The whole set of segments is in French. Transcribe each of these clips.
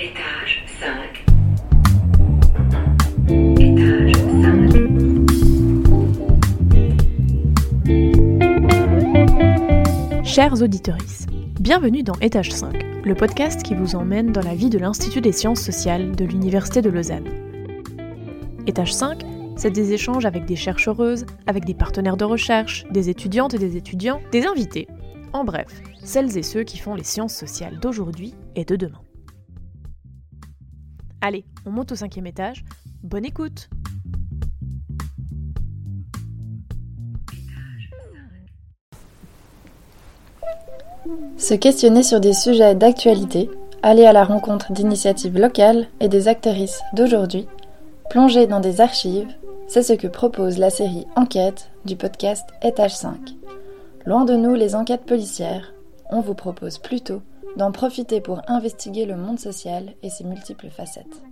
Étage 5. Étage 5. Chers auditeurs, bienvenue dans Étage 5, le podcast qui vous emmène dans la vie de l'Institut des sciences sociales de l'Université de Lausanne. Étage 5, c'est des échanges avec des chercheuses, avec des partenaires de recherche, des étudiantes et des étudiants, des invités. En bref, celles et ceux qui font les sciences sociales d'aujourd'hui et de demain. Allez, on monte au cinquième étage. Bonne écoute Se questionner sur des sujets d'actualité, aller à la rencontre d'initiatives locales et des actrices d'aujourd'hui, plonger dans des archives, c'est ce que propose la série Enquête du podcast Étage 5. Loin de nous les enquêtes policières, on vous propose plutôt d'en profiter pour investiguer le monde social et ses multiples facettes.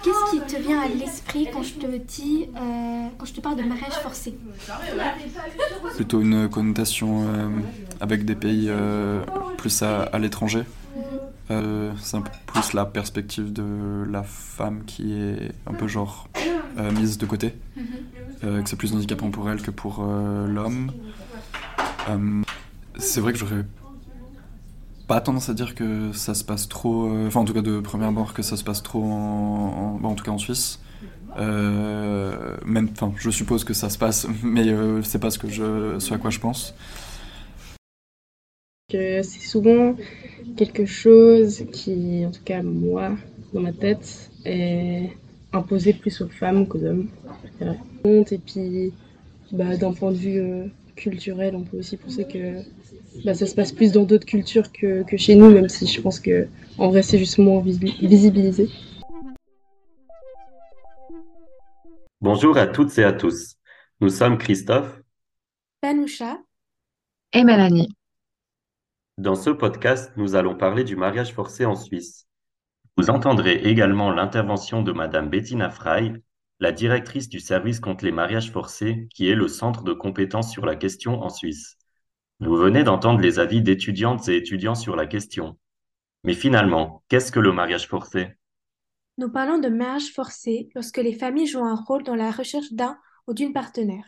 Qu'est-ce qui te vient à l'esprit quand je te dis, euh, quand je te parle de mariage forcé? Plutôt une connotation euh, avec des pays euh, plus à, l'étranger. Mhm. c'est un peu plus la perspective de la femme qui est un peu genre mise de côté. Mhm. que c'est plus handicapant pour elle que pour l'homme. c'est vrai que j'aurais pas tendance à dire que ça se passe trop, euh, enfin en tout cas de première abord que ça se passe trop en, en, tout cas en Suisse. Euh, même, enfin, je suppose que ça se passe, mais euh, c'est pas ce que je, ce à quoi je pense. C'est souvent quelque chose qui, en tout cas moi, dans ma tête, est imposé plus aux femmes qu'aux hommes. Et puis, bah, d'un point de vue culturel, on peut aussi penser que bah, ça se passe plus dans d'autres cultures que, que, chez nous, même si je pense que en vrai c'est juste moins visibilisé. Bonjour à toutes et à tous. Nous sommes Christophe, Panoucha et Mélanie. Dans ce podcast, nous allons parler du mariage forcé en Suisse. Vous entendrez également l'intervention de Madame Bettina Frey, la directrice du service contre les mariages forcés, qui est le centre de compétences sur la question en Suisse. Vous venez d'entendre les avis d'étudiantes et étudiants sur la question. Mais finalement, qu'est-ce que le mariage forcé? Nous parlons de mariage forcé lorsque les familles jouent un rôle dans la recherche d'un ou d'une partenaire.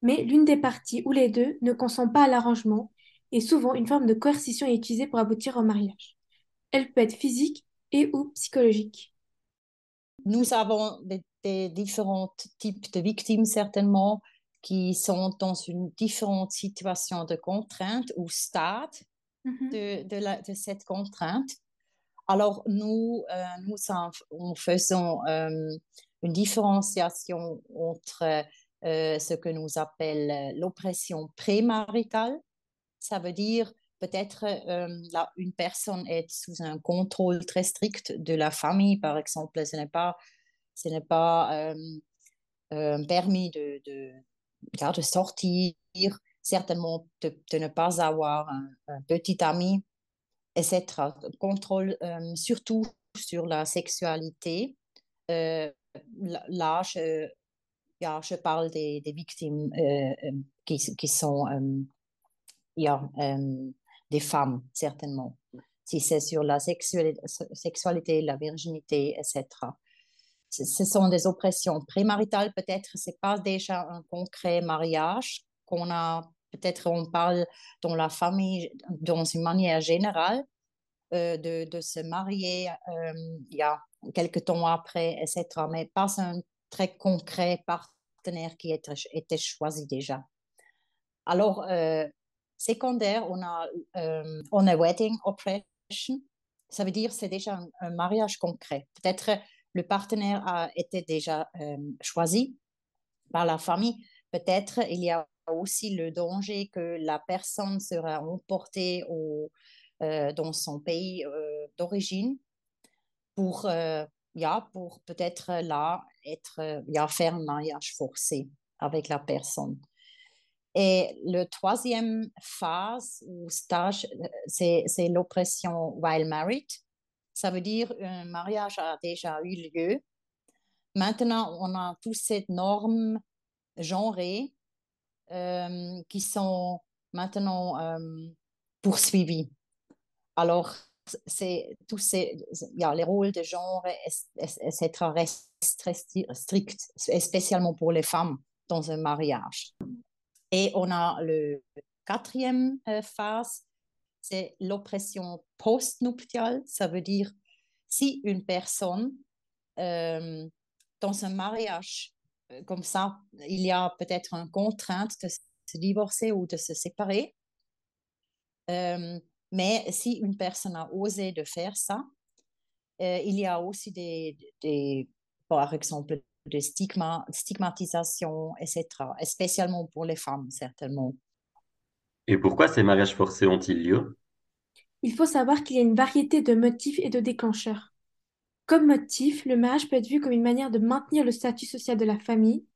Mais l'une des parties ou les deux ne consent pas à l'arrangement et souvent une forme de coercition est utilisée pour aboutir au mariage. Elle peut être physique et ou psychologique. Nous avons des différents types de victimes certainement qui sont dans une différente situation de contrainte ou stade mm-hmm. de, de, la, de, cette contrainte. Alors, nous, euh, nous en, faisons euh, une différenciation entre euh, ce que nous appelle l'oppression prémaritale. Ça veut dire peut-être là, une personne est sous un contrôle très strict de la famille, par exemple. Ce n'est pas, ce n'est pas permis de, de de sortir, certainement de, ne pas avoir un, petit ami, etc. Contrôle euh, surtout sur la sexualité. Euh, là, je, je parle des, victimes euh, qui, qui, sont des femmes, certainement. Si c'est sur la sexualité, la virginité, etc ce sont des oppressions prémaritales, peut-être c'est pas déjà un concret mariage qu'on a, peut-être on parle dans la famille, dans une manière générale, euh, de, de, se marier euh, il y a quelques temps après, etc., mais pas un très concret partenaire qui était, choisi déjà. Alors, euh, secondaire, on a, on a wedding oppression, ça veut dire c'est déjà un, mariage concret. Peut-être le partenaire a été déjà euh, choisi par la famille, peut-être il y a aussi le danger que la personne sera emportée euh, dans son pays euh, d'origine pour, pour peut-être là être, faire un mariage forcé avec la personne. Et le troisième phase ou stage, c'est l'oppression while married. Ça veut dire un mariage a déjà eu lieu. Maintenant, on a toutes ces normes genrées euh, qui sont maintenant euh, poursuivis. Alors, c'est tous ces, il y a les rôles de genre, etc., très stricts, spécialement pour les femmes dans un mariage. Et on a le quatrième euh, phase, c'est l'oppression post-nuptiale. Ça veut dire si une personne, euh, dans un mariage euh, comme ça, il y a peut-être une contrainte de se divorcer ou de se séparer. mais si une personne a osé de faire ça, il y a aussi des, des par exemple, des stigma, stigmatisations, etc., spécialement pour les femmes, certainement. Et pourquoi ces mariages forcés ont-ils lieu? Il faut savoir qu'il y a une variété de motifs et de déclencheurs. Comme motif, le mariage peut être vu comme une manière de maintenir le statut social de la famille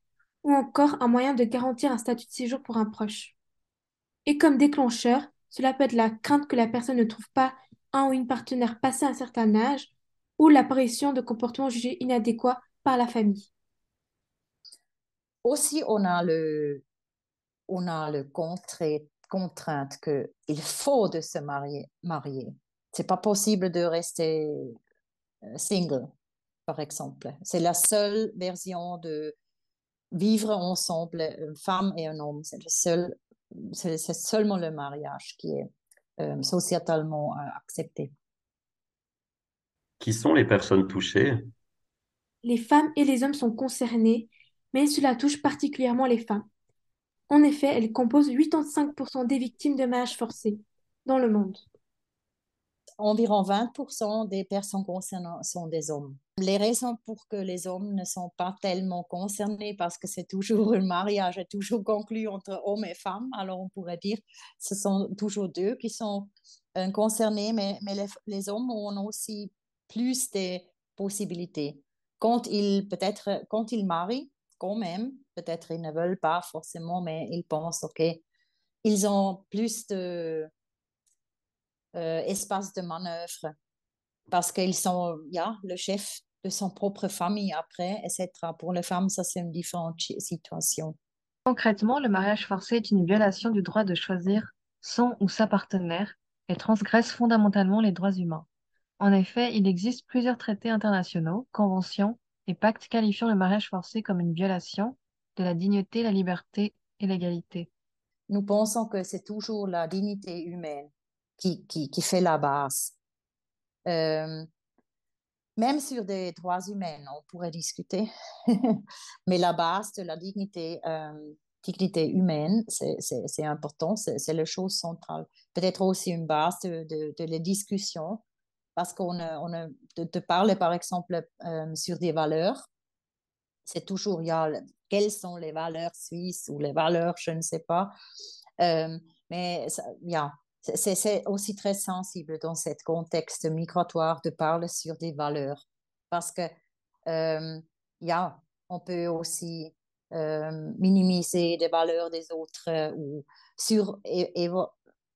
ou encore un moyen de garantir un statut de séjour pour un proche. Et comme déclencheur, cela peut être la crainte que la personne ne trouve pas un ou une partenaire passé un certain âge ou l'apparition de comportements jugés inadéquats par la famille. Aussi, on a le, on a le contrainte qu'il faut de se marier. marier. C'est pas possible de rester euh, single, par exemple. C'est la seule version de vivre ensemble, une femme et un homme. C'est seul, c'est seulement le mariage qui est euh, socialement euh, accepté. Qui sont les personnes touchées? Les femmes et les hommes sont concernés, mais cela touche particulièrement les femmes. En effet, elles composent 85% des victimes de mariage forcés dans le monde. Environ 20% des personnes concernées sont des hommes. Les raisons pour que les hommes ne sont pas tellement concernés, parce que c'est toujours un mariage toujours conclu entre hommes et femmes, alors on pourrait dire ce sont toujours deux qui sont euh, concernés, mais, mais les, les, hommes ont aussi plus de possibilités. Quand ils, peut-être, quand ils marient, quand même, peut-être ils ne veulent pas forcément, mais ils pensent, OK, ils ont plus de euh, de manœuvre parce qu'ils sont, yeah, le chef de son propre famille après, etc. Pour les femmes, ça c'est une différente situation. Concrètement, le mariage forcé est une violation du droit de choisir son ou sa partenaire et transgresse fondamentalement les droits humains. En effet, il existe plusieurs traités internationaux, conventions et pactes qualifiant le mariage forcé comme une violation de la dignité, la liberté et l'égalité. Nous pensons que c'est toujours la dignité humaine qui, qui, qui fait la base. Euh, même sur des droits humains, on pourrait discuter, mais la base de la dignité, euh, dignité humaine, c'est important, c'est la chose centrale. Peut-être aussi une base de, de, de les discussions parce qu'on on de, parler, par exemple, euh, sur des valeurs. C'est toujours, il y a, quelles sont les valeurs suisses ou les valeurs, je ne sais pas. Euh, mais il y a, c'est aussi très sensible dans ce contexte migratoire de parler sur des valeurs. Parce que, euh, a, on peut aussi euh, minimiser des valeurs des autres ou sur, et,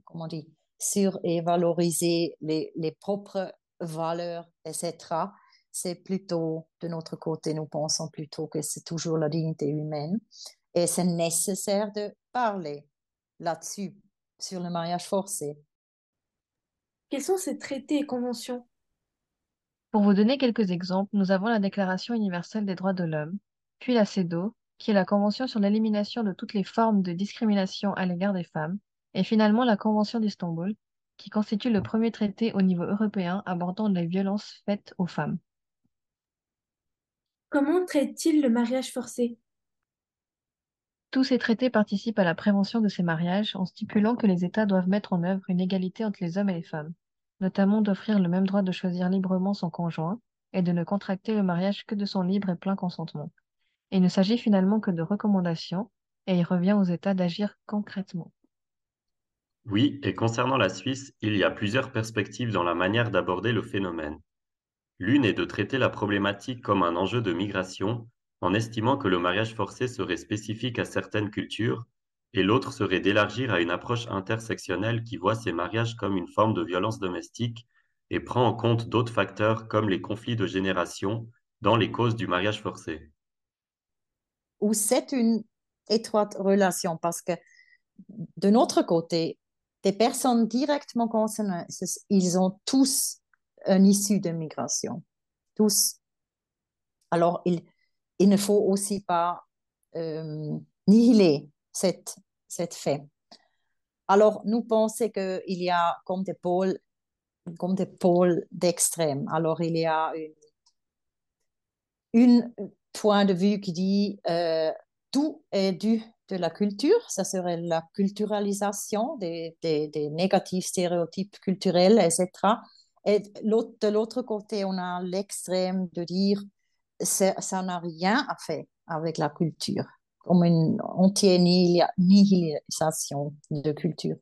comment on dit, sur et valoriser les, les propres valeurs, etc. C'est plutôt, de notre côté, nous pensons plutôt que c'est toujours la dignité humaine et c'est nécessaire de parler là-dessus, sur le mariage forcé. Quels sont ces traités et conventions? Pour vous donner quelques exemples, nous avons la Déclaration universelle des droits de l'homme, puis la CEDAW, qui est la Convention sur l'élimination de toutes les formes de discrimination à l'égard des femmes, et finalement la Convention d'Istanbul, qui constitue le premier traité au niveau européen abordant les violences faites aux femmes. Comment traite-t-il le mariage forcé? Tous ces traités participent à la prévention de ces mariages en stipulant que les États doivent mettre en œuvre une égalité entre les hommes et les femmes, notamment d'offrir le même droit de choisir librement son conjoint et de ne contracter le mariage que de son libre et plein consentement. il ne s'agit finalement que de recommandations et il revient aux États d'agir concrètement. Oui, et concernant la Suisse, il y a plusieurs perspectives dans la manière d'aborder le phénomène. L'une est de traiter la problématique comme un enjeu de migration, en estimant que le mariage forcé serait spécifique à certaines cultures, et l'autre serait d'élargir à une approche intersectionnelle qui voit ces mariages comme une forme de violence domestique et prend en compte d'autres facteurs comme les conflits de génération dans les causes du mariage forcé. Ou c'est une étroite relation parce que de notre côté, des personnes directement concernées, ils ont tous un issue de migration. Tous. Alors, il, il ne faut aussi pas euh, nihiler cette, cette fait. Alors, nous pensons qu'il y a comme des pôles comme des pôles d'extrême. Alors, il y a une, point de vue qui dit euh, tout est dû de la culture, ça serait la culturalisation des, des, des négatifs stéréotypes culturels, etc. Et de l'autre côté, on a l'extrême de dire ça n'a rien à faire avec la culture, comme une entière nihilisation de culture.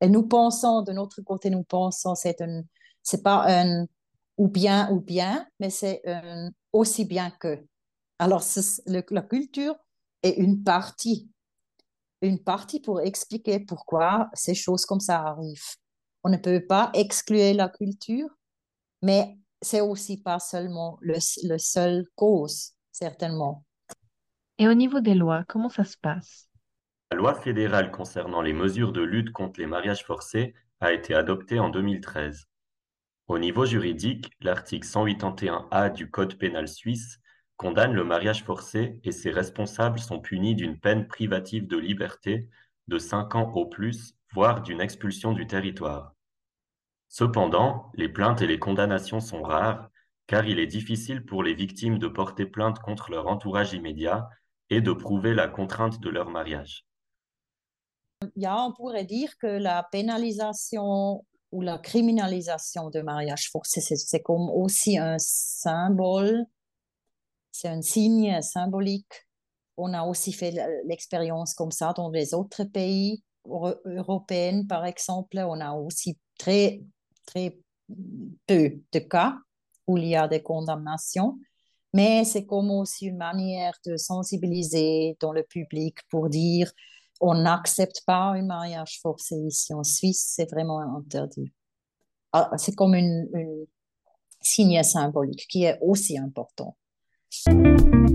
Et nous pensons, de notre côté, nous pensons c'est un, c'est pas un ou bien ou bien, mais c'est aussi bien que. Alors, la culture est une partie, une partie pour expliquer pourquoi ces choses comme ça arrivent. On ne peut pas exclure la culture, mais c'est aussi pas seulement le, le seul cause, certainement. Et au niveau des lois, comment ça se passe? La loi fédérale concernant les mesures de lutte contre les mariages forcés a été adoptée en 2013. Au niveau juridique, l'article 181-A du Code pénal suisse condamne le mariage forcé et ses responsables sont punis d'une peine privative de liberté de 5 ans au plus, voire d'une expulsion du territoire. Cependant, les plaintes et les condamnations sont rares, car il est difficile pour les victimes de porter plainte contre leur entourage immédiat et de prouver la contrainte de leur mariage. on pourrait dire que la pénalisation ou la criminalisation de mariage forcé, c'est comme aussi un symbole, c'est un signe symbolique. On a aussi fait l'expérience comme ça dans les autres pays européens, par exemple. On a aussi très, très peu de cas où il y a des condamnations, mais c'est comme aussi une manière de sensibiliser dans le public pour dire on n'accepte pas un mariage forcé ici en Suisse, c'est vraiment interdit. Ah, c'est comme une, signe symbolique qui est aussi important.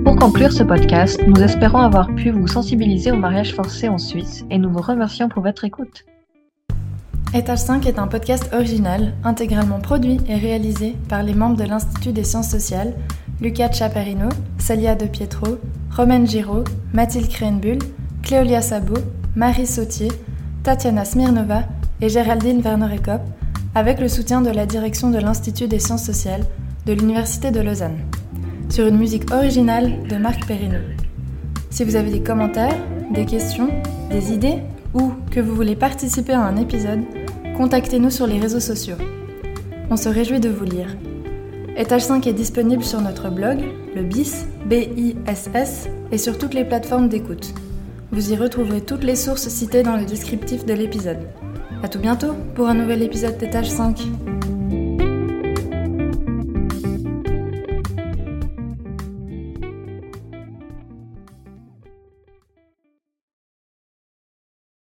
Pour conclure ce podcast, nous espérons avoir pu vous sensibiliser au mariage forcé en Suisse et nous vous remercions pour votre écoute. Étage 5 est un podcast original, intégralement produit et réalisé par les membres de l'Institut des sciences sociales, Lucas Chaperino, Celia De Pietro, Romaine Giraud, Mathilde Krenbull, Cléolia Sabot, Marie Sautier, Tatiana Smirnova et Géraldine Werner-Ekop, avec le soutien de la direction de l'Institut des sciences sociales de l'Université de Lausanne, sur une musique originale de Marc Perrineau. Si vous avez des commentaires, des questions, des idées ou que vous voulez participer à un épisode, contactez-nous sur les réseaux sociaux. On se réjouit de vous lire. Étage 5 est disponible sur notre blog, le BIS, B-I-S-S, et sur toutes les plateformes d'écoute. Vous y retrouverez toutes les sources citées dans le descriptif de l'épisode. A tout bientôt pour un nouvel épisode d'étage 5.